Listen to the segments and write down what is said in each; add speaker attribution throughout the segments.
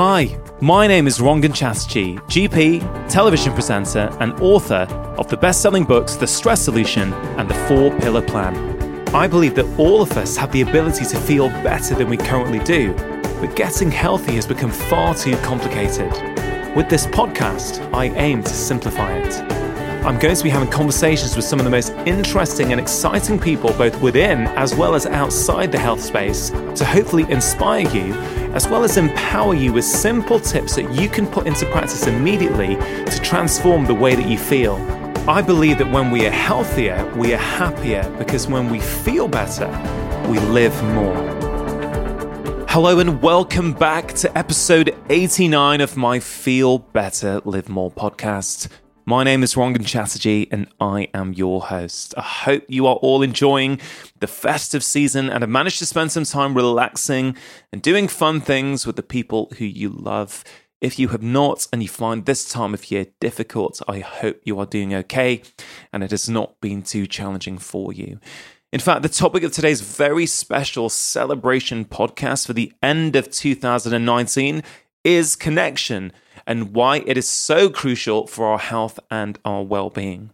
Speaker 1: Hi, my name is Rangan Chatterjee, GP, television presenter, and author of the best selling books The Stress Solution and The Four Pillar Plan. I believe that all of us have the ability to feel better than we currently do, but getting healthy has become far too complicated. With this podcast, I aim to simplify it. I'm going to be having conversations with some of the most interesting and exciting people, both within as well as outside the health space, to hopefully inspire you, as well as empower you with simple tips that you can put into practice immediately to transform the way that you feel. I believe that when we are healthier, we are happier because when we feel better, we live more. Hello and welcome back to episode 89 of my Feel Better, Live More podcast. My name is Rangan Chatterjee and I am your host. I hope you are all enjoying the festive season and have managed to spend some time relaxing and doing fun things with the people who you love. If you have not and you find this time of year difficult, I hope you are doing okay and it has not been too challenging for you. In fact, the topic of today's very special celebration podcast for the end of 2019 is connection and why it is so crucial for our health and our well being.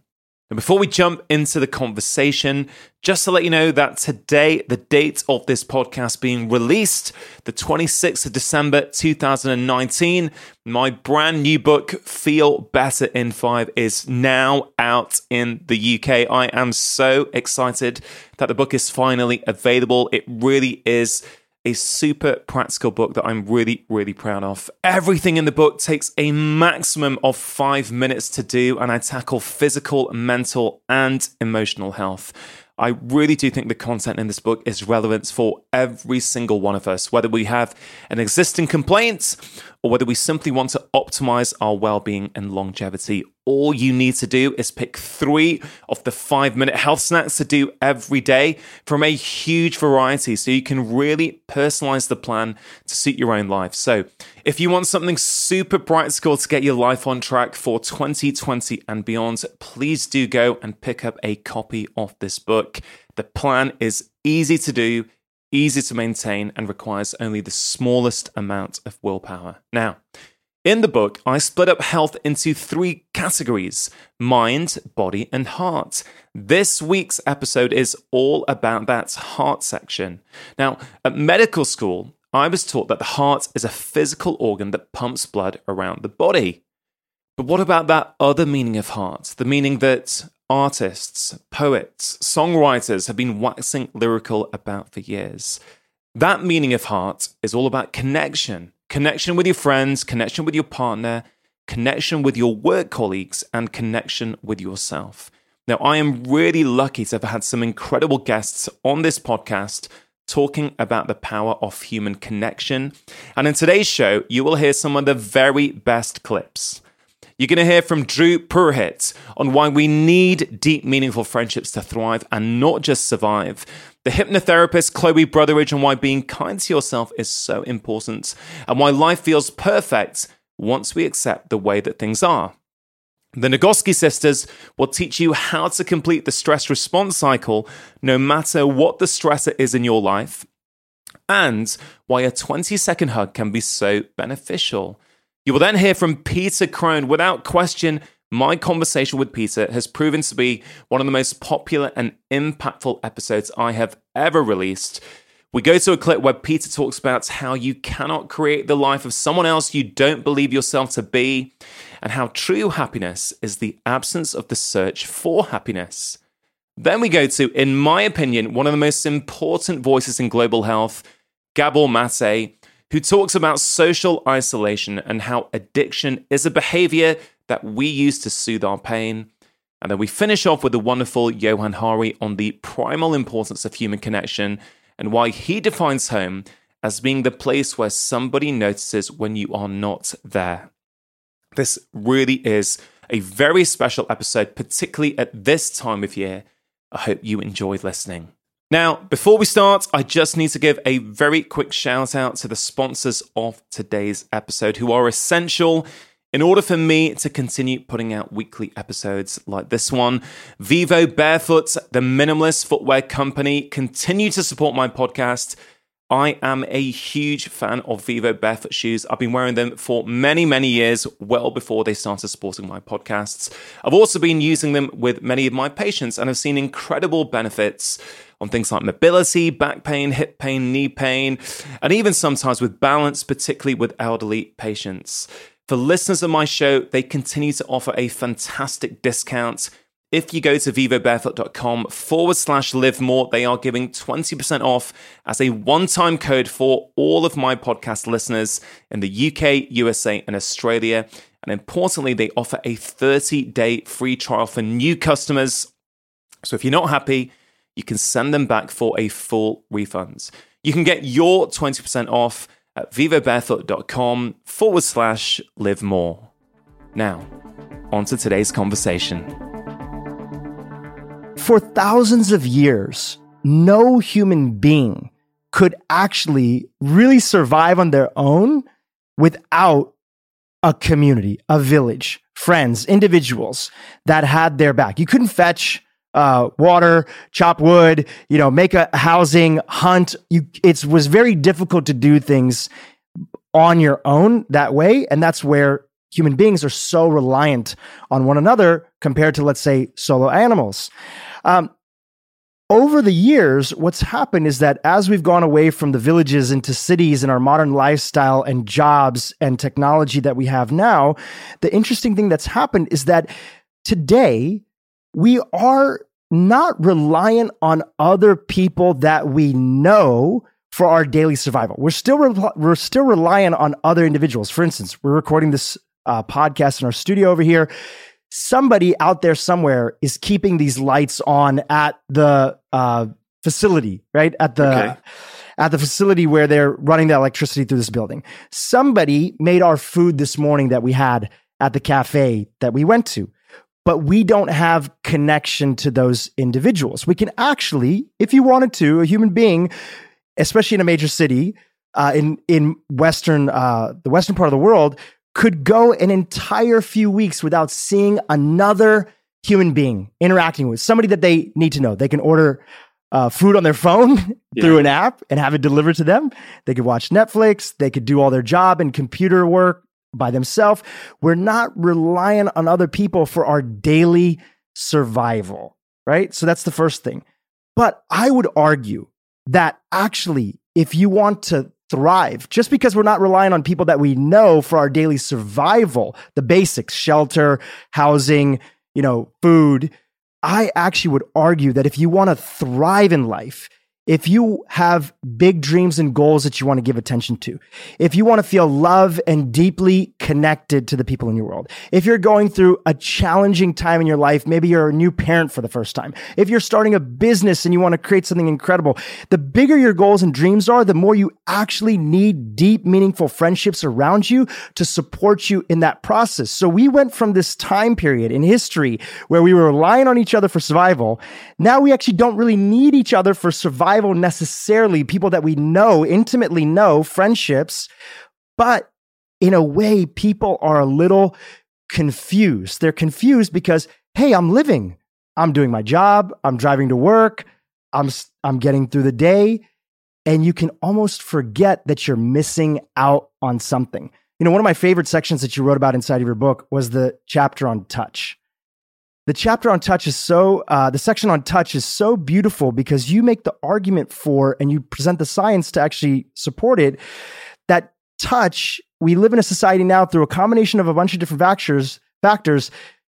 Speaker 1: And before we jump into the conversation, just to let you know that today, the date of this podcast being released, the 26th of December 2019, my brand new book, Feel Better in Five, is now out in the UK. I am so excited that the book is finally available. It really is a super practical book that I'm really, really proud of. Everything in the book takes a maximum of five minutes to do, and I tackle physical, mental, and emotional health. I really do think the content in this book is relevant for every single one of us, whether we have an existing complaint or whether we simply want to optimize our well being and longevity. All you need to do is pick three of the five minute health snacks to do every day from a huge variety so you can really personalize the plan to suit your own life. So, if you want something super bright, practical to get your life on track for 2020 and beyond, please do go and pick up a copy of this book. The plan is easy to do, easy to maintain, and requires only the smallest amount of willpower. Now, in the book, I split up health into three categories mind, body, and heart. This week's episode is all about that heart section. Now, at medical school, I was taught that the heart is a physical organ that pumps blood around the body. But what about that other meaning of heart? The meaning that artists, poets, songwriters have been waxing lyrical about for years. That meaning of heart is all about connection connection with your friends, connection with your partner, connection with your work colleagues, and connection with yourself. Now, I am really lucky to have had some incredible guests on this podcast talking about the power of human connection. And in today's show, you will hear some of the very best clips. You're going to hear from Dhru Purohit on why we need deep, meaningful friendships to thrive and not just survive. The hypnotherapist Chloe Brotheridge on why being kind to yourself is so important and why life feels perfect once we accept the way that things are. The Nagoski sisters will teach you how to complete the stress response cycle no matter what the stressor is in your life, and why a 20 second hug can be so beneficial. You will then hear from Peter Crone. Without question, my conversation with Peter has proven to be one of the most popular and impactful episodes I have ever released. We go to a clip where Peter talks about how you cannot create the life of someone else you don't believe yourself to be and how true happiness is the absence of the search for happiness. Then we go to, in my opinion, one of the most important voices in global health, Gabor Mate, who talks about social isolation and how addiction is a behavior that we use to soothe our pain. And then we finish off with the wonderful Johann Hari on the primal importance of human connection and why he defines home as being the place where somebody notices when you are not there. This really is a very special episode, particularly at this time of year. I hope you enjoyed listening. Now, before we start, I just need to give a very quick shout out to the sponsors of today's episode who are essential in order for me to continue putting out weekly episodes like this one. Vivo Barefoot, the minimalist footwear company, continue to support my podcast I am a huge fan of Vivo barefoot shoes. I've been wearing them for many, many years, well before they started supporting my podcasts. I've also been using them with many of my patients and have seen incredible benefits on things like mobility, back pain, hip pain, knee pain, and even sometimes with balance, particularly with elderly patients. For listeners of my show, they continue to offer a fantastic discount if you go to vivobarefoot.com forward slash live more, they are giving 20% off as a one time code for all of my podcast listeners in the UK, USA, and Australia. And importantly, they offer a 30 day free trial for new customers. So if you're not happy, you can send them back for a full refund. You can get your 20% off at vivobarefoot.com forward slash live more. Now, on to today's conversation.
Speaker 2: For thousands of years, no human being could actually really survive on their own without a community, a village, friends, individuals that had their back. You couldn't fetch uh, water, chop wood, you know, make a housing, hunt. You, it was very difficult to do things on your own that way, and that's where human beings are so reliant on one another compared to, let's say, solo animals. Um, over the years, what's happened is that as we've gone away from the villages into cities and our modern lifestyle and jobs and technology that we have now, the interesting thing that's happened is that today we are not reliant on other people that we know for our daily survival. We're still re- we're still reliant on other individuals. For instance, we're recording this uh, podcast in our studio over here somebody out there somewhere is keeping these lights on at the uh, facility, right? At the okay. at the facility where they're running the electricity through this building. Somebody made our food this morning that we had at the cafe that we went to. But we don't have connection to those individuals. We can actually, if you wanted to, a human being, especially in a major city, uh, in in western uh, the western part of the world, could go an entire few weeks without seeing another human being interacting with somebody that they need to know. They can order uh, food on their phone yeah. through an app and have it delivered to them. They could watch Netflix. They could do all their job and computer work by themselves. We're not relying on other people for our daily survival, right? So that's the first thing. But I would argue that actually, if you want to thrive just because we're not relying on people that we know for our daily survival, the basics, shelter, housing, you know, food. I actually would argue that if you want to thrive in life, if you have big dreams and goals that you want to give attention to, if you want to feel love and deeply connected to the people in your world, if you're going through a challenging time in your life, maybe you're a new parent for the first time, if you're starting a business and you want to create something incredible, the bigger your goals and dreams are, the more you actually need deep, meaningful friendships around you to support you in that process. So we went from this time period in history where we were relying on each other for survival. Now we actually don't really need each other for survival survival necessarily, people that we know, intimately know, friendships, but in a way, people are a little confused. They're confused because, hey, I'm living, I'm doing my job, I'm driving to work, I'm, I'm getting through the day. And you can almost forget that you're missing out on something. You know, one of my favorite sections that you wrote about inside of your book was the chapter on touch the chapter on touch is so uh, the section on touch is so beautiful because you make the argument for and you present the science to actually support it that touch we live in a society now through a combination of a bunch of different factors factors.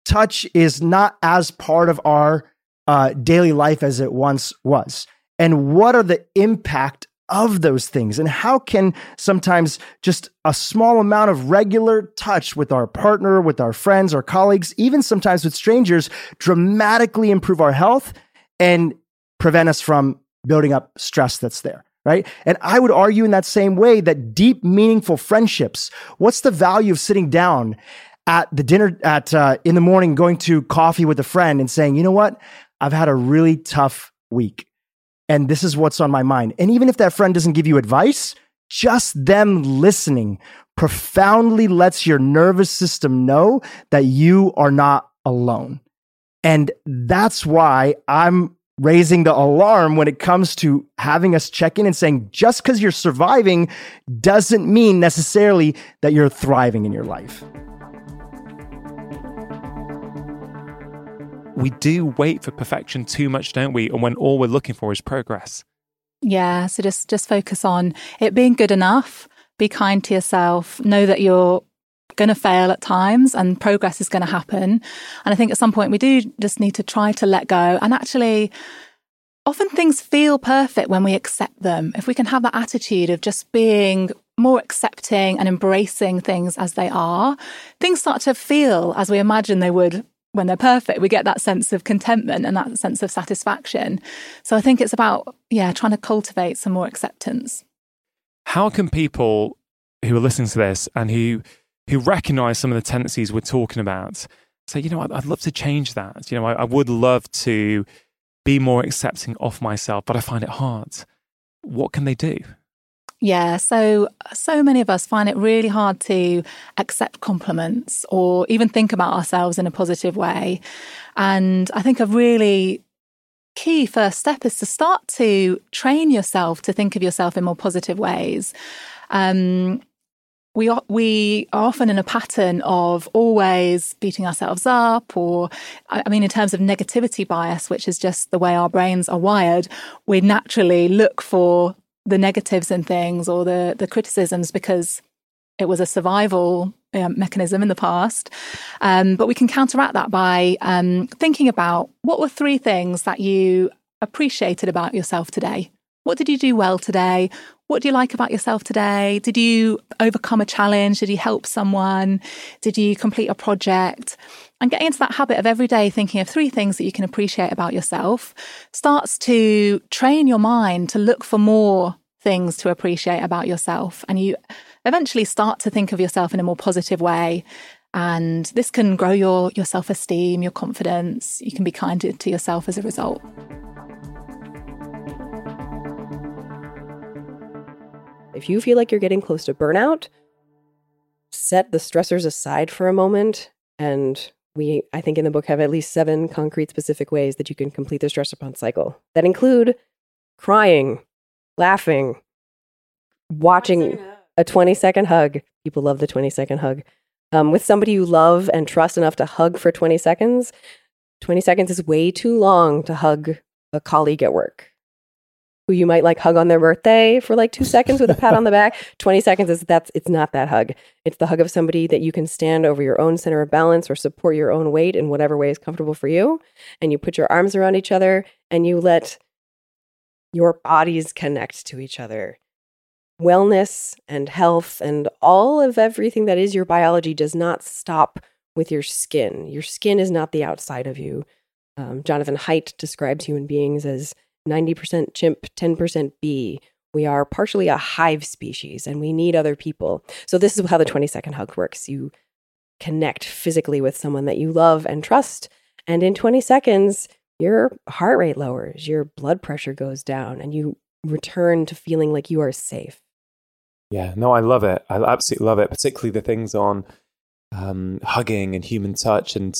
Speaker 2: Touch is not as part of our uh, daily life as it once was. And what are the impact of those things? And how can sometimes just a small amount of regular touch with our partner with our friends our colleagues even sometimes with strangers dramatically improve our health and prevent us from building up stress that's there right? And i would argue in that same way that deep meaningful friendships what's the value of sitting down at the dinner at uh, in the morning going to coffee with a friend and saying you know what? I've had a really tough week and this is what's on my mind. And even if that friend doesn't give you advice, just them listening profoundly lets your nervous system know that you are not alone. And that's why I'm raising the alarm when it comes to having us check in and saying just because you're surviving doesn't mean necessarily that you're thriving in your life.
Speaker 1: We do wait for perfection too much, don't we? And when all we're looking for is progress.
Speaker 3: Yeah, so just just focus on it being good enough. Be kind to yourself. Know that you're going to fail at times and progress is going to happen. And I think at some point we do just need to try to let go and actually often things feel perfect when we accept them. If we can have that attitude of just being more accepting and embracing things as they are, things start to feel as we imagine they would when they're perfect. We get that sense of contentment and that sense of satisfaction. So I think it's about, yeah, trying to cultivate some more acceptance.
Speaker 1: How can people who are listening to this and who who recognize some of the tendencies we're talking about say, you know, I'd, love to change that. You know, I, I would love to be more accepting of myself, but I find it hard. What can they do?
Speaker 3: Yeah, so so many of us find it really hard to accept compliments or even think about ourselves in a positive way. And I think a really key first step is to start to train yourself to think of yourself in more positive ways. Um, we are, we are often in a pattern of always beating ourselves up, or I mean, in terms of negativity bias, which is just the way our brains are wired, we naturally look for the negatives in things or the the criticisms because it was a survival um, mechanism in the past. Um, but we can counteract that by um, thinking about what were three things that you appreciated about yourself today. What did you do well today? What do you like about yourself today? Did you overcome a challenge? Did you help someone? Did you complete a project? And getting into that habit of every day thinking of three things that you can appreciate about yourself starts to train your mind to look for more things to appreciate about yourself. And you eventually start to think of yourself in a more positive way. And this can grow your, your self esteem, your confidence. You can be kinder to yourself as a result.
Speaker 4: If you feel like you're getting close to burnout, set the stressors aside for a moment. And we, I think, in the book have at least seven concrete, specific ways that you can complete the stress response cycle that include crying, laughing, watching a 20 second hug. People love the 20 second hug. Um, with somebody you love and trust enough to hug for 20 seconds, 20 seconds is way too long to hug a colleague at work who you might like hug on their birthday for like two seconds with a pat on the back. 20 seconds is that's it's not that hug. It's the hug of somebody that you can stand over your own center of balance or support your own weight in whatever way is comfortable for you. And you put your arms around each other and you let your bodies connect to each other. Wellness and health and all of everything that is your biology does not stop with your skin. Your skin is not the outside of you. Um, Jonathan Haidt describes human beings as 90% chimp, 10% bee. We are partially a hive species and we need other people. So, this is how the 20 second hug works. You connect physically with someone that you love and trust. And in 20 seconds, your heart rate lowers, your blood pressure goes down, and you return to feeling like you are safe.
Speaker 1: Yeah, no, I love it. I absolutely love it, particularly the things on um, hugging and human touch. And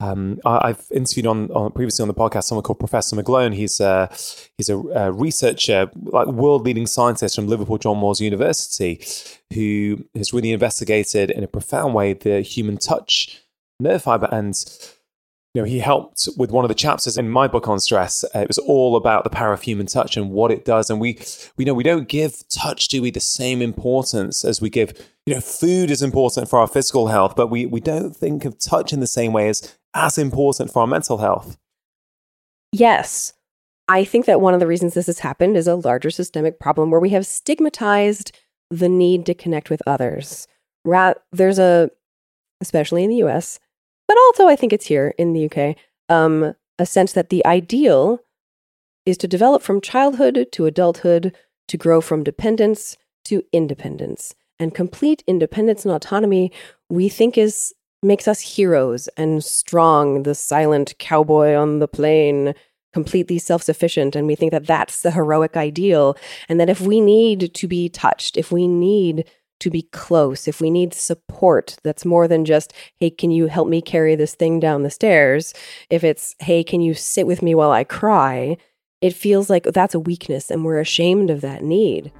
Speaker 1: um, I, have interviewed on, on, previously on the podcast someone called Professor McGlone. He's a, he's a, a researcher, like world leading scientist from Liverpool John Moores University, who has really investigated in a profound way the human touch nerve fiber and you know, he helped with one of the chapters in my book on stress. Uh, it was all about the power of human touch and what it does. And we, we know we don't give touch, do we, the same importance as we give, you know, food is important for our physical health, but we, we don't think of touch in the same way as as important for our mental health.
Speaker 4: Yes. I think that one of the reasons this has happened is a larger systemic problem where we have stigmatized the need to connect with others. Ra- there's a, especially in the US, but also I think it's here in the UK, um, a sense that the ideal is to develop from childhood to adulthood, to grow from dependence to independence. And complete independence and autonomy, we think is makes us heroes and strong, the silent cowboy on the plain, completely self sufficient. And we think that that's the heroic ideal. And that if we need to be touched, if we need to be close, if we need support that's more than just, hey, can you help me carry this thing down the stairs? If it's, hey, can you sit with me while I cry? It feels like that's a weakness and we're ashamed of that need.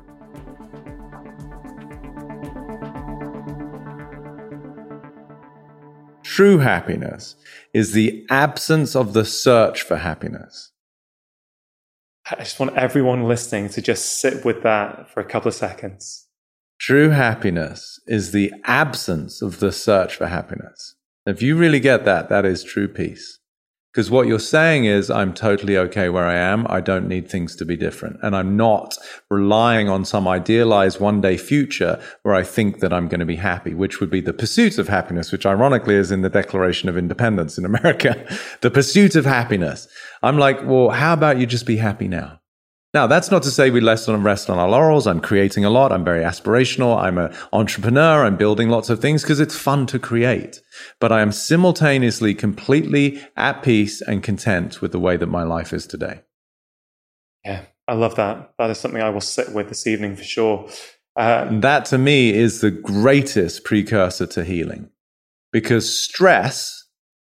Speaker 5: True happiness is the absence of the search for happiness.
Speaker 1: I just want everyone listening to just sit with that for a couple of seconds.
Speaker 5: True happiness is the absence of the search for happiness. If you really get that, that is true peace. Because what you're saying is, I'm totally okay where I am. I don't need things to be different. And I'm not relying on some idealized one day future where I think that I'm going to be happy, which would be the pursuit of happiness, which ironically is in the Declaration of Independence in America. the pursuit of happiness. I'm like, well, how about you just be happy now? Now, that's not to say we rest on, rest on our laurels. I'm creating a lot. I'm very aspirational. I'm an entrepreneur. I'm building lots of things because it's fun to create. But I am simultaneously completely at peace and content with the way that my life is today.
Speaker 1: Yeah, I love that. That is something I will sit with this evening for sure. Uh,
Speaker 5: that to me is the greatest precursor to healing because stress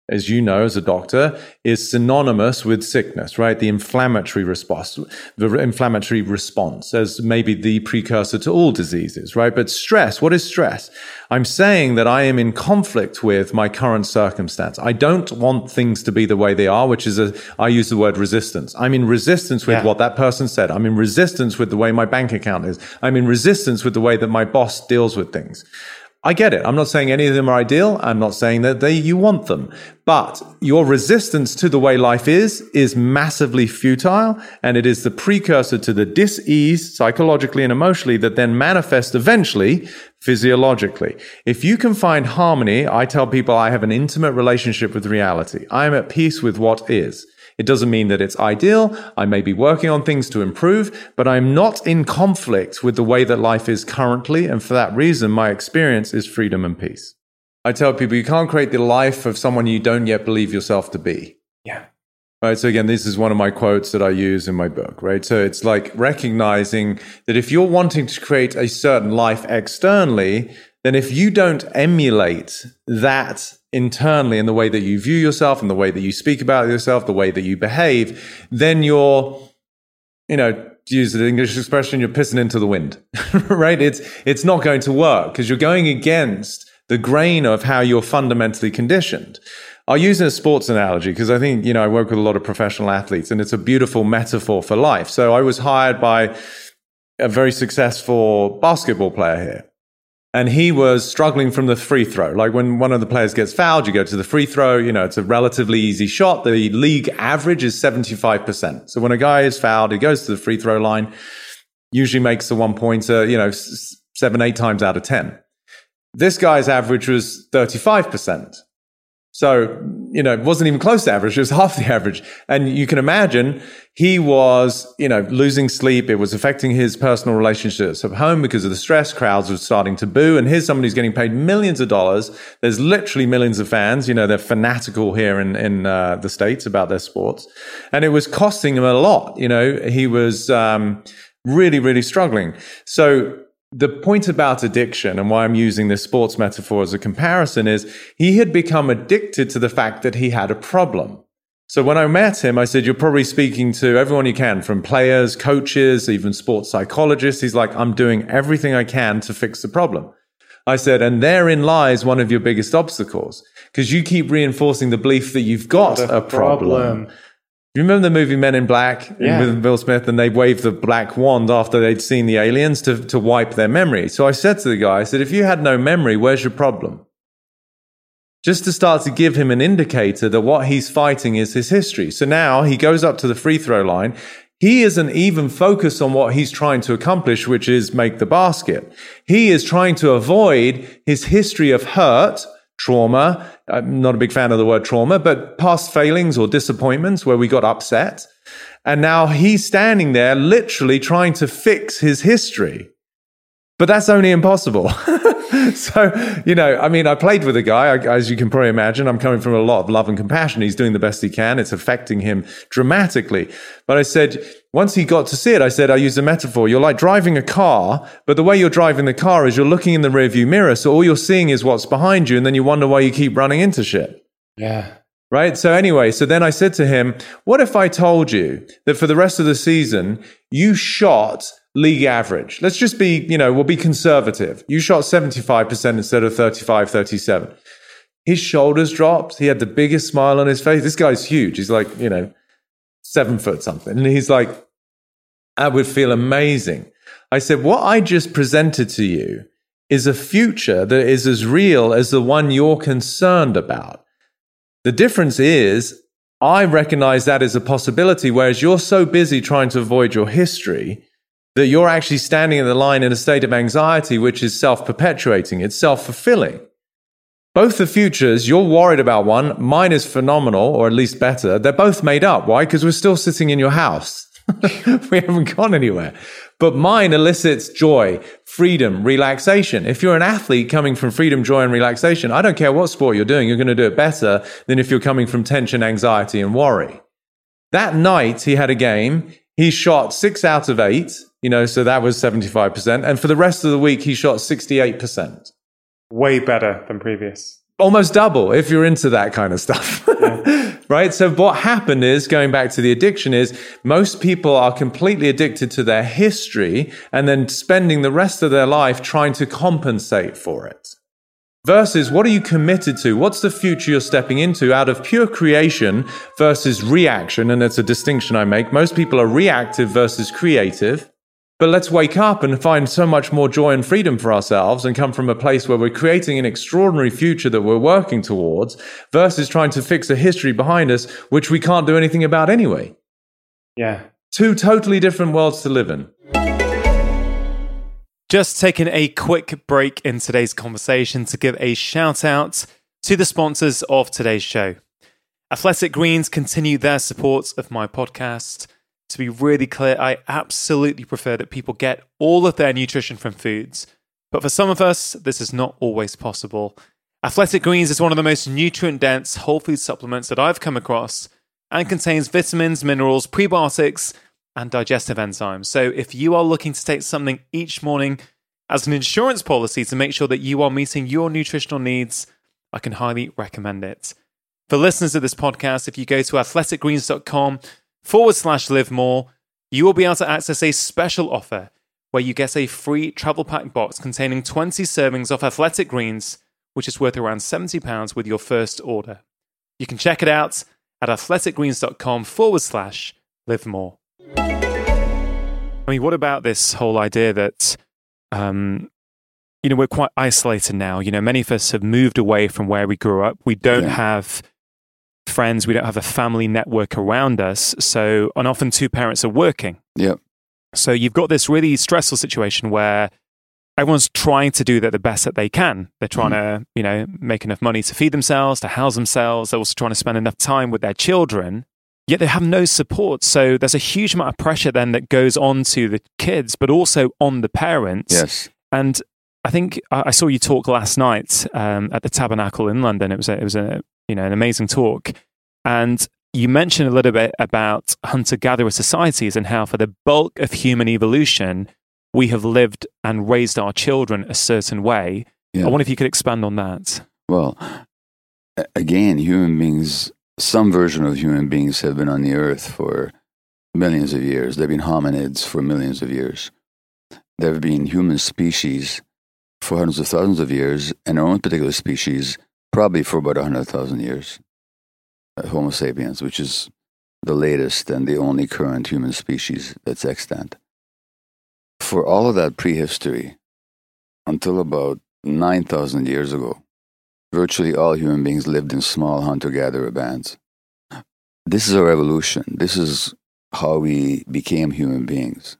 Speaker 5: as you know, as a doctor, is synonymous with sickness, right? The inflammatory response, the inflammatory response as maybe the precursor to all diseases, right? But stress, what is stress? I'm saying that I am in conflict with my current circumstance. I don't want things to be the way they are, which is a, I use the word resistance. I'm in resistance with yeah. what that person said. I'm in resistance with the way my bank account is. I'm in resistance with the way that my boss deals with things. I get it. I'm not saying any of them are ideal. I'm not saying that they, you want them, but your resistance to the way life is, is massively futile. And it is the precursor to the dis-ease psychologically and emotionally that then manifests eventually physiologically. If you can find harmony, I tell people I have an intimate relationship with reality. I am at peace with what is. It doesn't mean that it's ideal. I may be working on things to improve, but I'm not in conflict with the way that life is currently. And for that reason, my experience is freedom and peace. I tell people you can't create the life of someone you don't yet believe yourself to be.
Speaker 1: Yeah.
Speaker 5: Right. So again, this is one of my quotes that I use in my book, right? So it's like recognizing that if you're wanting to create a certain life externally, then if you don't emulate that internally in the way that you view yourself and the way that you speak about yourself, the way that you behave, then you're, you know, use the English expression, you're pissing into the wind, right? It's, it's not going to work because you're going against the grain of how you're fundamentally conditioned. I'll use a sports analogy because I think, you know, I work with a lot of professional athletes and it's a beautiful metaphor for life. So I was hired by a very successful basketball player here and he was struggling from the free throw. Like when one of the players gets fouled, you go to the free throw. You know, it's a relatively easy shot. The league average is 75%. So when a guy is fouled, he goes to the free throw line, usually makes the one pointer, you know, seven, eight times out of 10. This guy's average was 35%. So, you know, it wasn't even close to average. It was half the average. And you can imagine he was, you know, losing sleep. It was affecting his personal relationships at home because of the stress. Crowds were starting to boo. And here's somebody who's getting paid millions of dollars. There's literally millions of fans. You know, they're fanatical here in, in uh, the States about their sports. And it was costing him a lot. You know, he was um, really, really struggling. So the point about addiction and why I'm using this sports metaphor as a comparison is he had become addicted to the fact that he had a problem. So when I met him, I said, You're probably speaking to everyone you can, from players, coaches, even sports psychologists. He's like, I'm doing everything I can to fix the problem. I said, and therein lies one of your biggest obstacles because you keep reinforcing the belief that you've got a, problem. problem you remember the movie Men in Black
Speaker 1: yeah.
Speaker 5: with Will Smith and they waved the black wand after they'd seen the aliens to, to wipe their memory? So I said to the guy, I said, if you had no memory, where's your problem? Just to start to give him an indicator that what he's fighting is his history. So now he goes up to the free throw line. He isn't even focused on what he's trying to accomplish, which is make the basket. He is trying to avoid his history of hurt trauma. I'm not a big fan of the word trauma, but past failings or disappointments where we got upset. And now he's standing there literally trying to fix his history. But that's only impossible. so, you know, I mean, I played with a guy, I, as you can probably imagine. I'm coming from a lot of love and compassion. He's doing the best he can. It's affecting him dramatically. But I said, once he got to see it, I said, I used a metaphor. You're like driving a car, but the way you're driving the car is you're looking in the rearview mirror. So all you're seeing is what's behind you. And then you wonder why you keep running into shit.
Speaker 1: Yeah.
Speaker 5: Right. So anyway, so then I said to him, what if I told you that for the rest of the season, you shot league average? Let's just be, you know, we'll be conservative. You shot 75% instead of 35, 37. His shoulders dropped. He had the biggest smile on his face. This guy's huge. He's like, you know, seven foot something. And he's like, I would feel amazing. I said, what I just presented to you is a future that is as real as the one you're concerned about. The difference is I recognize that as a possibility, whereas you're so busy trying to avoid your history that you're actually standing in the line in a state of anxiety, which is self perpetuating, it's self fulfilling. Both the futures, you're worried about one, mine is phenomenal, or at least better. They're both made up. Why? Because we're still sitting in your house. we haven't gone anywhere. But mine elicits joy, freedom, relaxation. If you're an athlete coming from freedom, joy, and relaxation, I don't care what sport you're doing, you're going to do it better than if you're coming from tension, anxiety, and worry. That night, he had a game. He shot six out of eight, you know, so that was 75%. And for the rest of the week, he shot 68%.
Speaker 1: Way better than previous
Speaker 5: almost double if you're into that kind of stuff. Yeah. right? So what happened is going back to the addiction is most people are completely addicted to their history and then spending the rest of their life trying to compensate for it. Versus what are you committed to? What's the future you're stepping into out of pure creation versus reaction? And it's a distinction I make. Most people are reactive versus creative. But let's wake up and find so much more joy and freedom for ourselves and come from a place where we're creating an extraordinary future that we're working towards versus trying to fix a history behind us, which we can't do anything about anyway.
Speaker 1: Yeah.
Speaker 5: Two totally different worlds to live in.
Speaker 1: Just taking a quick break in today's conversation to give a shout out to the sponsors of today's show. Athletic Greens continue their support of my podcast to be really clear, I absolutely prefer that people get all of their nutrition from foods. But for some of us, this is not always possible. Athletic Greens is one of the most nutrient dense whole food supplements that I've come across and contains vitamins, minerals, prebiotics, and digestive enzymes. So if you are looking to take something each morning as an insurance policy to make sure that you are meeting your nutritional needs, I can highly recommend it. For listeners of this podcast, if you go to athleticgreens.com forward slash live more, you will be able to access a special offer where you get a free travel pack box containing 20 servings of athletic greens, which is worth around £70 with your first order. You can check it out at athleticgreens.com forward slash live more. I mean, what about this whole idea that, um, you know, we're quite isolated now? You know, many of us have moved away from where we grew up. We don't yeah. have friends, we don't have a family network around us. So, and often two parents are working.
Speaker 6: Yeah.
Speaker 1: So you've got this really stressful situation where everyone's trying to do the best that they can. They're trying mm. to, you know, make enough money to feed themselves, to house themselves. They're also trying to spend enough time with their children. Yet they have no support. So there's a huge amount of pressure then that goes on to the kids, but also on the parents.
Speaker 6: Yes.
Speaker 1: And I think I saw you talk last night um, at the Tabernacle in London. It was a, it was a you know an amazing talk, and you mentioned a little bit about hunter gatherer societies and how for the bulk of human evolution we have lived and raised our children a certain way. Yeah. I wonder if you could expand on that.
Speaker 6: Well, again, human beings, some version of human beings have been on the earth for millions of years. There have been hominids for millions of years. There have been human species for hundreds of thousands of years, and our own particular species probably for about 100,000 years. Uh, Homo sapiens, which is the latest and the only current human species that's extant. For all of that prehistory, until about 9,000 years ago, virtually all human beings lived in small hunter gatherer bands. This is our evolution. This is how we became human beings.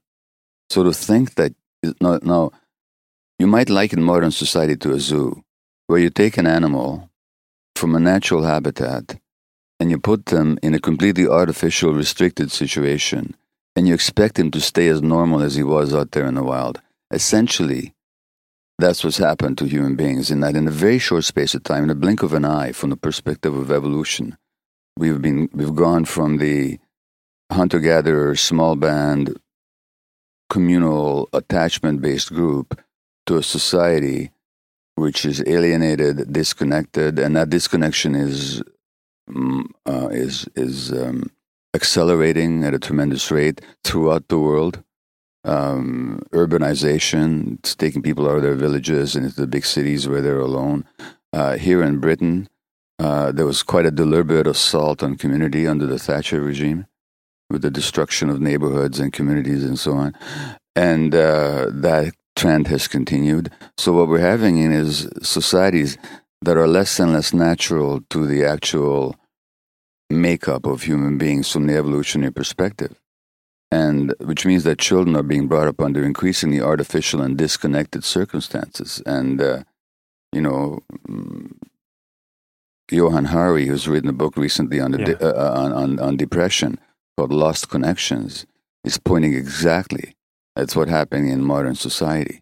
Speaker 6: So to think that now, now you might liken modern society to a zoo, where you take an animal from a natural habitat and you put them in a completely artificial, restricted situation, and you expect him to stay as normal as he was out there in the wild. Essentially, that's what's happened to human beings in that in a very short space of time, in a blink of an eye, from the perspective of evolution, we've been we've gone from the hunter gatherer small band communal attachment based group to a society which is alienated, disconnected, and that disconnection is mm, uh, is is um, accelerating at a tremendous rate throughout the world. Um, urbanization, it's taking people out of their villages and into the big cities where they're alone. Uh, here in Britain, uh, there was quite a deliberate assault on community under the Thatcher regime, with the destruction of neighborhoods and communities and so on. And uh, that trend has continued. So what we're having in is societies that are less and less natural to the actual makeup of human beings from the evolutionary perspective. And which means that children are being brought up under increasingly artificial and disconnected circumstances. And, uh, you know, mm, Johann Hari, who's written a book recently on, the
Speaker 1: Yeah.
Speaker 6: de- uh, on, on, on depression called Lost Connections, is pointing exactly that's what's happening in modern society.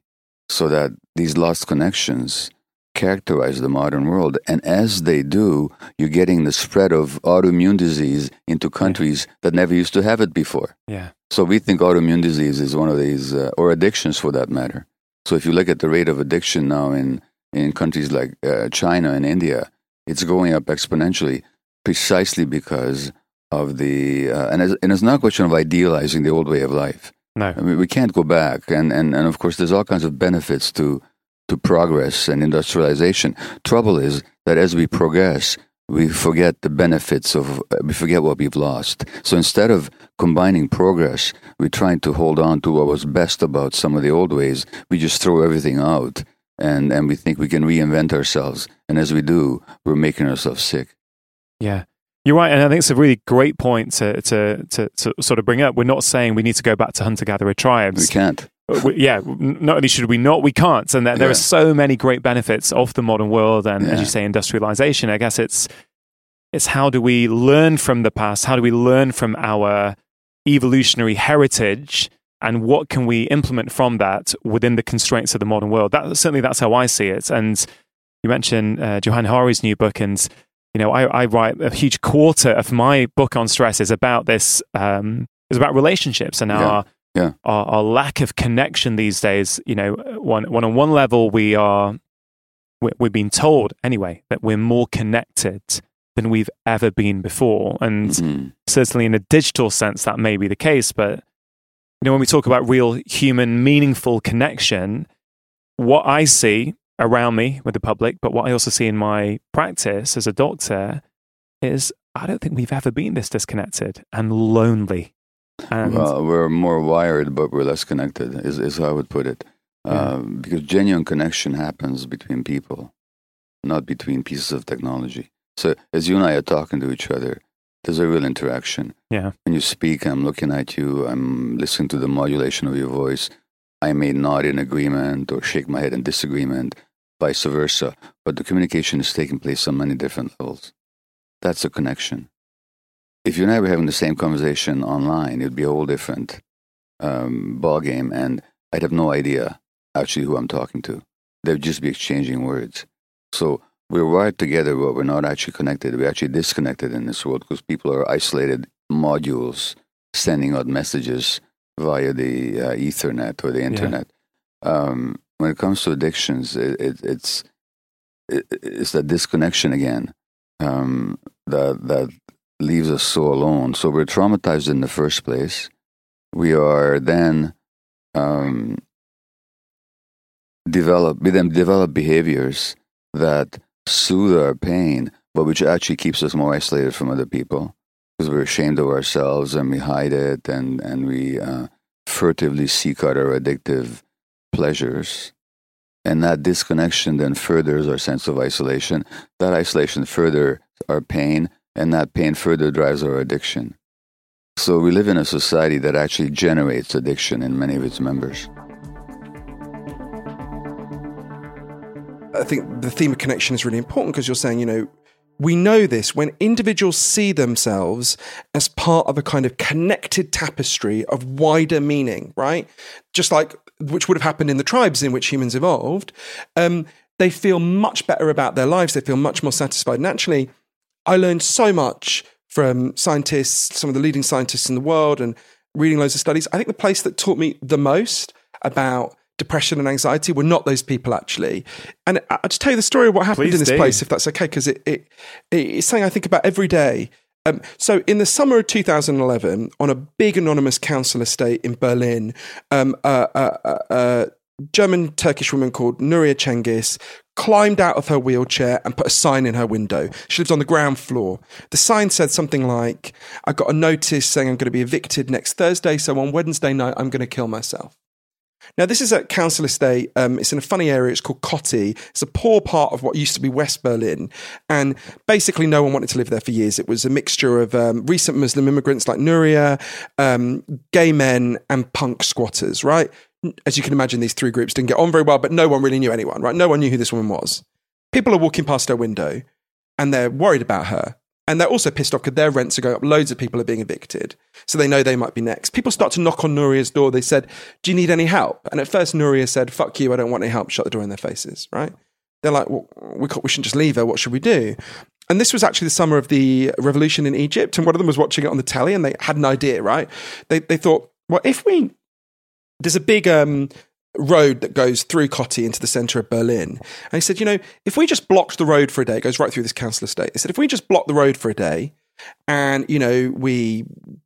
Speaker 6: So that these lost connections characterize the modern world. And as they do, you're getting the spread of autoimmune disease into countries that never used to have it before.
Speaker 1: Yeah.
Speaker 6: So we think autoimmune disease is one of these, uh, or addictions for that matter. So if you look at the rate of addiction now in, in countries like uh, China and India, it's going up exponentially precisely because of the, uh, and, it's, and it's not a question of idealizing the old way of life.
Speaker 1: No.
Speaker 6: I mean, we can't go back, and, and, and of course, there's all kinds of benefits to to progress and industrialization. Trouble is that as we progress, we forget the benefits of we forget what we've lost. So instead of combining progress, we're trying to hold on to what was best about some of the old ways. We just throw everything out, and and we think we can reinvent ourselves. And as we do, we're making ourselves sick.
Speaker 1: Yeah. You're right, and I think it's a really great point to, to, to, to sort of bring up. We're not saying we need to go back to hunter gatherer tribes.
Speaker 6: We can't.
Speaker 1: We- yeah, not only should we not, we can't. And there, there
Speaker 6: Yeah.
Speaker 1: are so many great benefits of the modern world, and as you say, industrialization. I guess it's it's how do we learn from the past? How do we learn from our evolutionary heritage? And what can we implement from that within the constraints of the modern world? That certainly that's how I see it. And you mentioned uh, Johann Hari's new book, and you know I, I write a huge quarter of my book on stress is about this. Um, is about relationships and our
Speaker 6: Yeah.
Speaker 1: our, our lack of connection these days. You know, one, one on one level, we are we- we've been told anyway that we're more connected than we've ever been before, and
Speaker 6: Mhm.
Speaker 1: certainly in a digital sense, that may be the case. But you know, when we talk about real human, meaningful connection, what I see around me with the public, but what I also see in my practice as a doctor is I don't think we've ever been this disconnected and lonely. And
Speaker 6: Well, we're more wired, but we're less connected, is, is how I would put it.
Speaker 1: Yeah.
Speaker 6: Um, because genuine connection happens between people, not between pieces of technology. So, as you and I are talking to each other, there's a real interaction.
Speaker 1: Yeah.
Speaker 6: When you speak, I'm looking at you, I'm listening to the modulation of your voice. I may nod in agreement or shake my head in disagreement, vice versa. But the communication is taking place on many different levels. That's a connection if you and I were having the same conversation online, it'd be a whole different um, ball game, and I'd have no idea actually who I'm talking to. They'd just be exchanging words. So we're wired together, but we're not actually connected. We're actually disconnected in this world because people are isolated modules sending out messages via the uh, Ethernet or the internet. Um, when it comes to addictions, it, it, it's it, it's that disconnection again um, that that leaves us so alone. So we're traumatized in the first place. We are then um, develop we then develop behaviors that soothe our pain, but which actually keeps us more isolated from other people because we're ashamed of ourselves and we hide it and and we uh, furtively seek out our addictive pleasures. And that disconnection then furthers our sense of isolation. That isolation further our pain, and that pain further drives our addiction. So we live in a society that actually generates addiction in many of its members.
Speaker 7: I think the theme of connection is really important because you're saying, you know, we know this when individuals see themselves as part of a kind of connected tapestry of wider meaning, right? Just like which would have happened in the tribes in which humans evolved, um, they feel much better about their lives. They feel much more satisfied. And actually, I learned so much from scientists, some of the leading scientists in the world, and reading loads of studies. I think the place that taught me the most about depression and anxiety were not those people actually. And I'll just tell you the story of what happened
Speaker 1: Please
Speaker 7: in this
Speaker 1: do.
Speaker 7: place, if that's okay, because it, it, it's something I think about every day. Um, so, in the summer of 2011, on a big anonymous council estate in Berlin, um, a, a, a, a German Turkish woman called Nuriye Cengiz climbed out of her wheelchair and put a sign in her window. She lives on the ground floor. The sign said something like, I got a notice saying I'm going to be evicted next Thursday, so on Wednesday night, I'm going to kill myself. Now, this is at Council Estate. Um, it's in a funny area. It's called Kotti. It's a poor part of what used to be West Berlin. And basically, no one wanted to live there for years. It was a mixture of um, recent Muslim immigrants like Nuriye, um, gay men, and punk squatters, right? As you can imagine, these three groups didn't get on very well, but no one really knew anyone, right? No one knew who this woman was. People are walking past her window and they're worried about her. And they're also pissed off because their rents are going up. Loads of people are being evicted. So they know they might be next. People start to knock on Nuriye's door. They said, Do you need any help? And at first, Nuriye said, Fuck you. I don't want any help. Shut the door in their faces, right? They're like, well, we, we shouldn't just leave her. What should we do? And this was actually the summer of the revolution in Egypt. And one of them was watching it on the telly and they had an idea, right? They, they thought, well, if we, there's a big um, road that goes through Kotti into the center of Berlin. And he said, you know, if we just blocked the road for a day, it goes right through this council estate. They said, if we just block the road for a day and, you know, we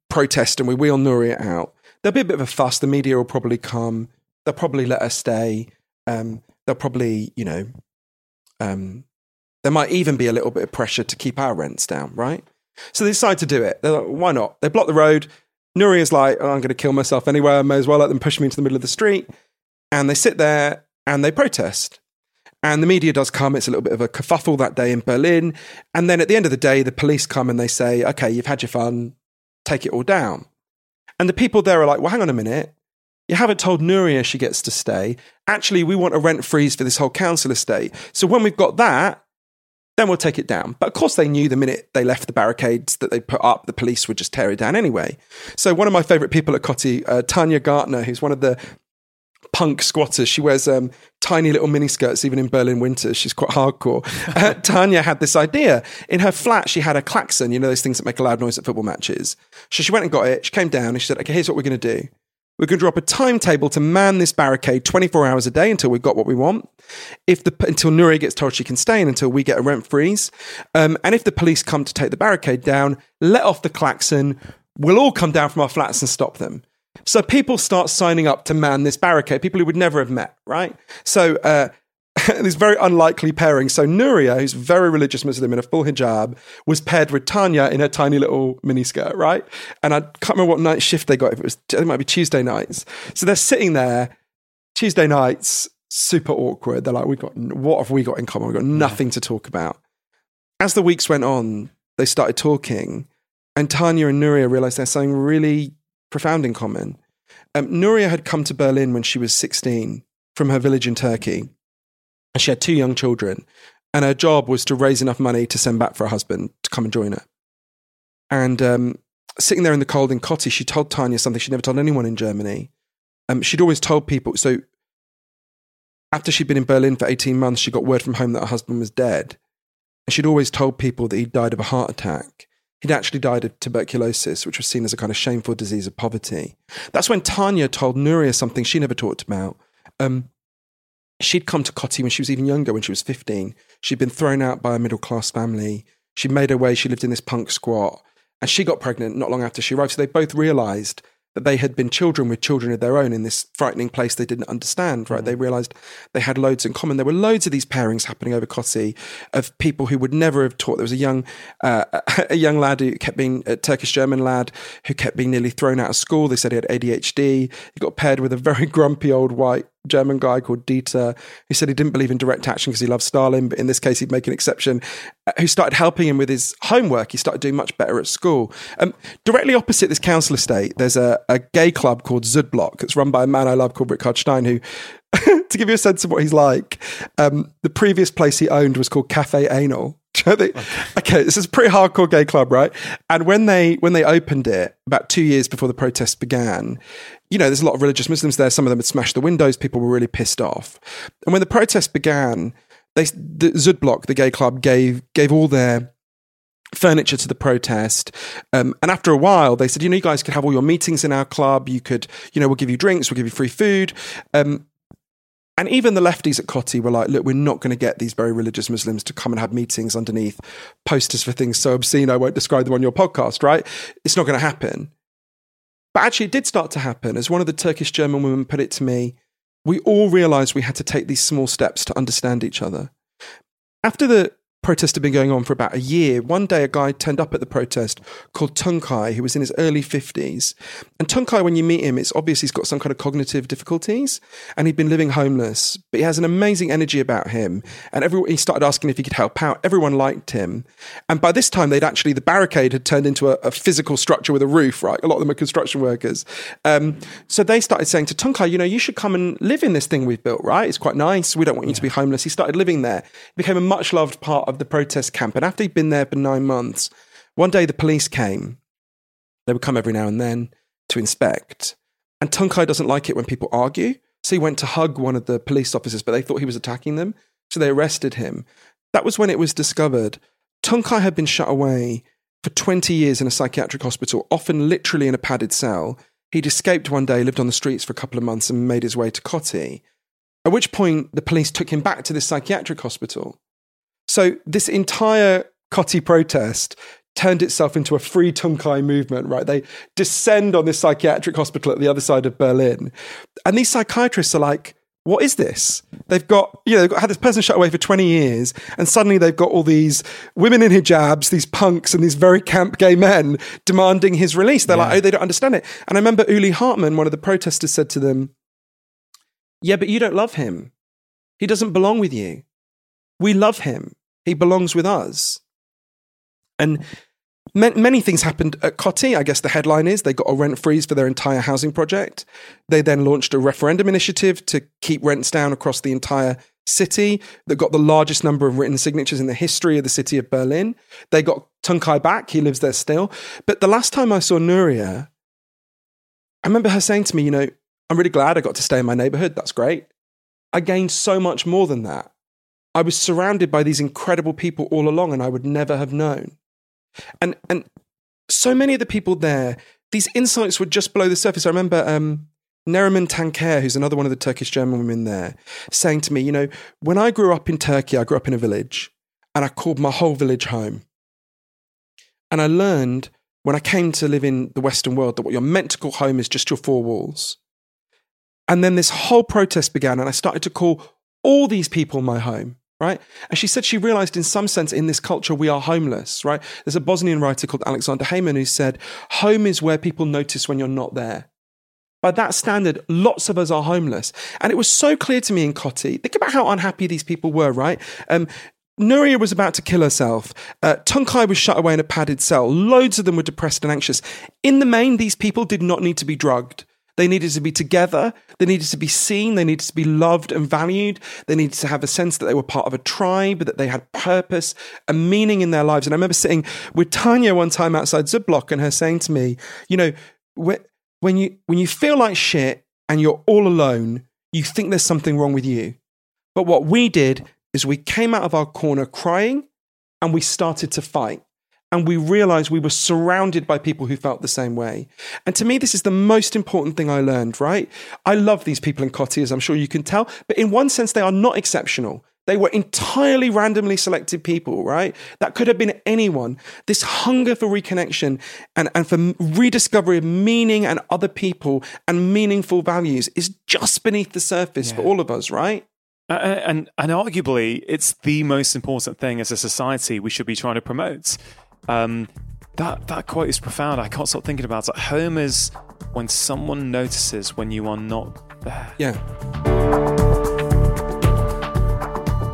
Speaker 7: protest and we wheel Nuriye out, there'll be a bit of a fuss. The media will probably come. They'll probably let us stay. Um, they'll probably, you know, um, there might even be a little bit of pressure to keep our rents down, right? So they decide to do it. They're like, why not? They block the road. Nuriye's like, oh, I'm going to kill myself anyway. I may as well let them push me into the middle of the street. And they sit there and they protest. And the media does come. It's a little bit of a kerfuffle that day in Berlin. And then at the end of the day, the police come and they say, okay, you've had your fun, take it all down. And the people there are like, well, hang on a minute. You haven't told Nuriye she gets to stay. Actually, we want a rent freeze for this whole council estate. So when we've got that, then we'll take it down. But of course, they knew the minute they left the barricades that they put up, the police would just tear it down anyway. So one of my favorite people at Kotti, uh, Tanya Gartner, who's one of the punk squatters. She wears um, tiny little mini skirts even in Berlin winters. She's quite hardcore. Uh, Tanya had this idea. In her flat, she had a klaxon, you know, those things that make a loud noise at football matches. So she went and got it. She came down and she said, okay, here's what we're going to do. We're going to drop a timetable to man this barricade 24 hours a day until we've got what we want. If the until Nuri gets told she can stay and until we get a rent freeze, um, and if the police come to take the barricade down, let off the klaxon. We'll all come down from our flats and stop them. So people start signing up to man this barricade. People who would never have met, right? So uh, this very unlikely pairing. So Nuriye, who's very religious Muslim in a full hijab, was paired with Tanya in her tiny little miniskirt, right? And I can't remember what night shift they got. If it was, it might be Tuesday nights. So they're sitting there Tuesday nights, super awkward. They're like, "We got what have we got in common? We've got nothing to talk about." As the weeks went on, they started talking, and Tanya and Nuriye realized there's something really profound in common. Um, Nuriye had come to Berlin when she was 16 from her village in Turkey and she had two young children. And her job was to raise enough money to send back for her husband to come and join her. And um, sitting there in the cold in Kotti, she told Tanya something she'd never told anyone in Germany. Um, she'd always told people. So after she'd been in Berlin for 18 months, she got word from home that her husband was dead. And she'd always told people that he'd died of a heart attack. He'd actually died of tuberculosis, which was seen as a kind of shameful disease of poverty. That's when Tanya told Nuriye something she never talked about. Um, she'd come to Kotti when she was even younger, when she was 15. She'd been thrown out by a middle class family. She made her way, she lived in this punk squat, and she got pregnant not long after she arrived. So they both realized that they had been children with children of their own in this frightening place they didn't understand, right? They realized they had loads in common. There were loads of these pairings happening over Kotti of people who would never have taught. There was a young, uh, a young lad who kept being a Turkish German lad who kept being nearly thrown out of school. They said he had ADHD. He got paired with a very grumpy old white German guy called Dieter, who said he didn't believe in direct action because he loved Stalin, but in this case, he'd make an exception, uh, who started helping him with his homework. He started doing much better at school. Um, directly opposite this council estate, there's a, a gay club called SüdBlock. It's run by a man I love called Richard Stein, who, to give you a sense of what he's like, um, the previous place he owned was called Cafe Anal. They- okay, this is a pretty hardcore gay club, right? And when they when they opened it about two years before the protests began, you know, there's a lot of religious Muslims there. Some of them had smashed the windows. People were really pissed off. And when the protest began, they the SüdBlock, the gay club, gave gave all their furniture to the protest. Um, and after a while, they said, you know, you guys could have all your meetings in our club. You could, you know, we'll give you drinks, we'll give you free food. Um, and even the lefties at Kotti were like, look, we're not going to get these very religious Muslims to come and have meetings underneath posters for things so obscene, I won't describe them on your podcast, right? It's not going to happen. But actually, it did start to happen. As one of the Turkish German women put it to me, we all realized we had to take these small steps to understand each other. After the protest had been going on for about a year, one day a guy turned up at the protest called Tuncay, who was in his early 50s. And Tuncay, when you meet him, it's obvious he's got some kind of cognitive difficulties and he'd been living homeless, but he has an amazing energy about him. And everyone, he started asking if he could help out. Everyone liked him. And by this time, they'd actually, the barricade had turned into a, a physical structure with a roof, right? A lot of them are construction workers. Um, so they started saying to Tuncay, you know, you should come and live in this thing we've built, right? It's quite nice. We don't want you to be homeless. He started living there, became a much loved part of the protest camp. And after he'd been there for nine months, one day the police came. They would come every now and then to inspect. And Tuncay doesn't like it when people argue. So he went to hug one of the police officers, but they thought he was attacking them. So they arrested him. That was when it was discovered. Tuncay had been shut away for 20 years in a psychiatric hospital, often literally in a padded cell. He'd escaped one day, lived on the streets for a couple of months, and made his way to Kotti. At which point, the police took him back to this psychiatric hospital. So this entire Kotti protest turned itself into a free Tuncay movement, right? They descend on this psychiatric hospital at the other side of Berlin. And these psychiatrists are like, what is this? They've got, you know, they've got, had this person shut away for 20 years, and suddenly they've got all these women in hijabs, these punks, and these very camp gay men demanding his release. They're like, oh, they don't understand it. And I remember Uli Hartmann, one of the protesters, said to them, Yeah, but you don't love him. He doesn't belong with you. We love him. He belongs with us. And ma- many things happened at Kotti. I guess the headline is they got a rent freeze for their entire housing project. They then launched a referendum initiative to keep rents down across the entire city that got the largest number of written signatures in the history of the city of Berlin. They got Tuncay back. He lives there still. But the last time I saw Nuriye, I remember her saying to me, you know, I'm really glad I got to stay in my neighborhood. That's great. I gained so much more than that. I was surrounded by these incredible people all along, and I would never have known. And and so many of the people there, these insights were just below the surface. I remember um, Neriman Tanker, who's another one of the Turkish German women there, saying to me, you know, when I grew up in Turkey, I grew up in a village, and I called my whole village home. And I learned when I came to live in the Western world that what you're meant to call home is just your four walls. And then this whole protest began, and I started to call all these people my home, right? And she said she realized in some sense in this culture we are homeless, right? There's a Bosnian writer called Aleksandar Hemon who said, Home is where people notice when you're not there. By that standard, lots of us are homeless. And it was so clear to me in Kotti. Think about how unhappy these people were, right? Um, Nuriye was about to kill herself. Uh, Tuncay was shut away in a padded cell. Loads of them were depressed and anxious. In the main, these people did not need to be drugged. They needed to be together. They needed to be seen. They needed to be loved and valued. They needed to have a sense that they were part of a tribe, that they had purpose and meaning in their lives. And I remember sitting with Tanya one time outside SüdBlock and her saying to me, you know, when you, when you feel like shit and you're all alone, you think there's something wrong with you. But what we did is we came out of our corner crying and we started to fight and we realized we were surrounded by people who felt the same way. And to me, this is the most important thing I learned, right? I love these people in Kotti, as I'm sure you can tell, but in one sense, they are not exceptional. They were entirely randomly selected people, right? That could have been anyone. This hunger for reconnection and, and for rediscovery of meaning and other people and meaningful values is just beneath the surface yeah. for all of us, right?
Speaker 1: Uh, and and arguably, it's the most important thing as a society we should be trying to promote. Um, that that quote is profound. I can't stop thinking about it. Home is when someone notices when you are not there.
Speaker 7: Yeah.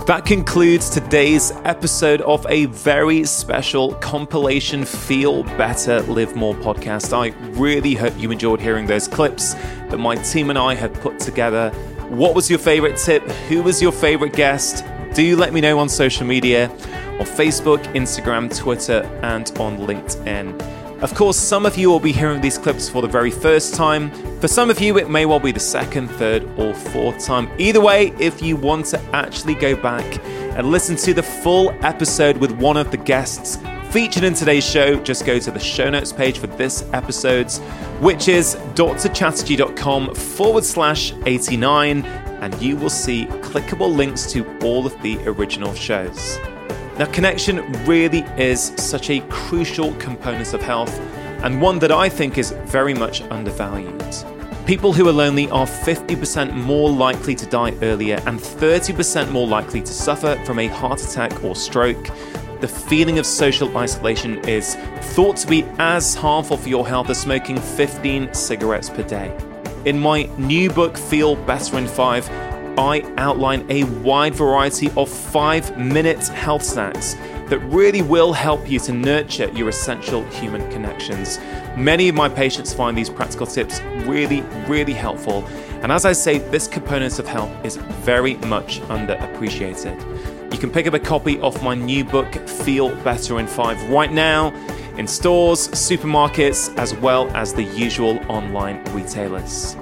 Speaker 1: That concludes today's episode of a very special compilation Feel Better, Live More podcast. I really hope you enjoyed hearing those clips that my team and I have put together. What was your favorite tip? Who was your favorite guest? Do let me know on social media. on Facebook, Instagram, Twitter, and on LinkedIn. Of course, some of you will be hearing these clips for the very first time. For some of you, it may well be the second, third, or fourth time. Either way, if you want to actually go back and listen to the full episode with one of the guests featured in today's show, just go to the show notes page for this episode, which is drchatterjee.com forward slash 89, and you will see clickable links to all of the original shows. Now, connection really is such a crucial component of health and one that I think is very much undervalued. People who are lonely are 50% more likely to die earlier and 30% more likely to suffer from a heart attack or stroke. The feeling of social isolation is thought to be as harmful for your health as smoking 15 cigarettes per day. In my new book, Feel Better in 5, I outline a wide variety of five minute health snacks that really will help you to nurture your essential human connections. Many of my patients find these practical tips really, really helpful. And as I say, this component of health is very much underappreciated. You can pick up a copy of my new book, Feel Better in Five, right now in stores, supermarkets, as well as the usual online retailers.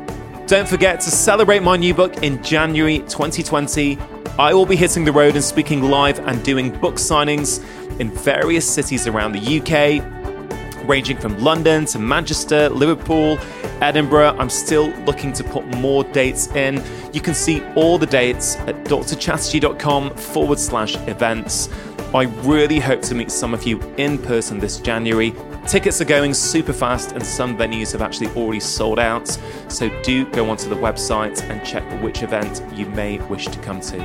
Speaker 1: Don't forget to celebrate my new book in January 2020. I will be hitting the road and speaking live and doing book signings in various cities around the UK, ranging from London to Manchester, Liverpool, Edinburgh. I'm still looking to put more dates in. You can see all the dates at drchatterjee.com forward slash events. I really hope to meet some of you in person this January. Tickets are going super fast, and some venues have actually already sold out. So do go onto the website and check which event you may wish to come to.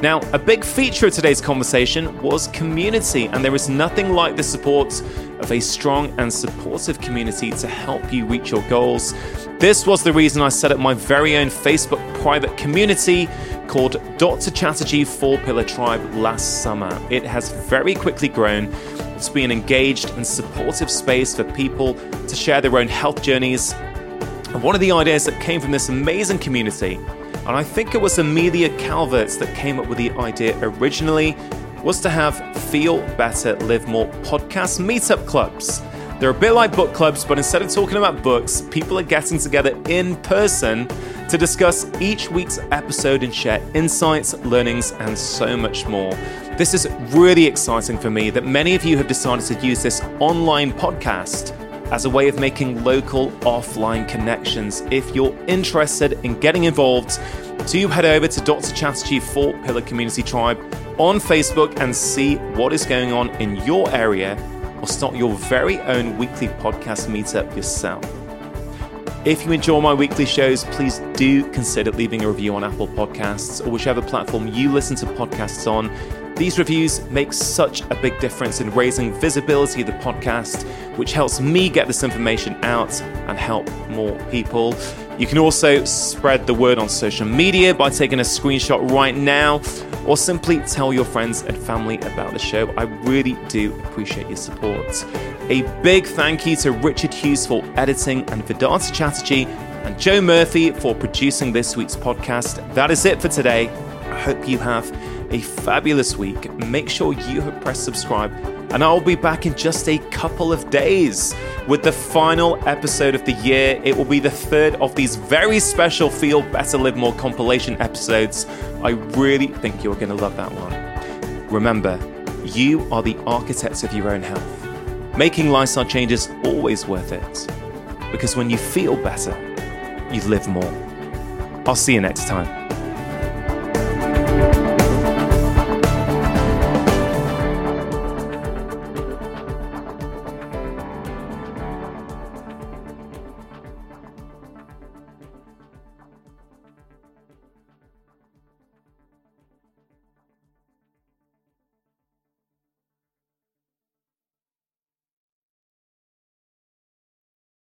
Speaker 1: Now, a big feature of today's conversation was community, and there is nothing like the support of a strong and supportive community to help you reach your goals. This was the reason I set up my very own Facebook private community called Dr. Chatterjee Four Pillar Tribe last summer. It has very quickly grown to be an engaged and supportive space for people to share their own health journeys. And one of the ideas that came from this amazing community, and I think it was Amelia Calvert that came up with the idea originally, was to have Feel Better, Live More podcast meetup clubs. They're a bit like book clubs, but instead of talking about books, people are getting together in person to discuss each week's episode and share insights, learnings, and so much more. This is really exciting for me that many of you have decided to use this online podcast as a way of making local offline connections. If you're interested in getting involved, do head over to Dr. Chatterjee Four Pillar Community Tribe on Facebook and see what is going on in your area or start your very own weekly podcast meetup yourself. If you enjoy my weekly shows, please do consider leaving a review on Apple Podcasts or whichever platform you listen to podcasts on. These reviews make such a big difference in raising visibility of the podcast, which helps me get this information out and help more people. You can also spread the word on social media by taking a screenshot right now or simply tell your friends and family about the show. I really do appreciate your support. A big thank you to Richard Hughes for editing and Vedanta Chatterjee and Joe Murphy for producing this week's podcast. That is it for today. I hope you have a fabulous week. Make sure you have pressed subscribe, and I'll be back in just a couple of days with the final episode of the year. It will be the third of these very special Feel Better Live More compilation episodes. I really think you're going to love that one. Remember, you are the architects of your own health. Making lifestyle changes always worth it. Because when you feel better, you live more. I'll see you next time.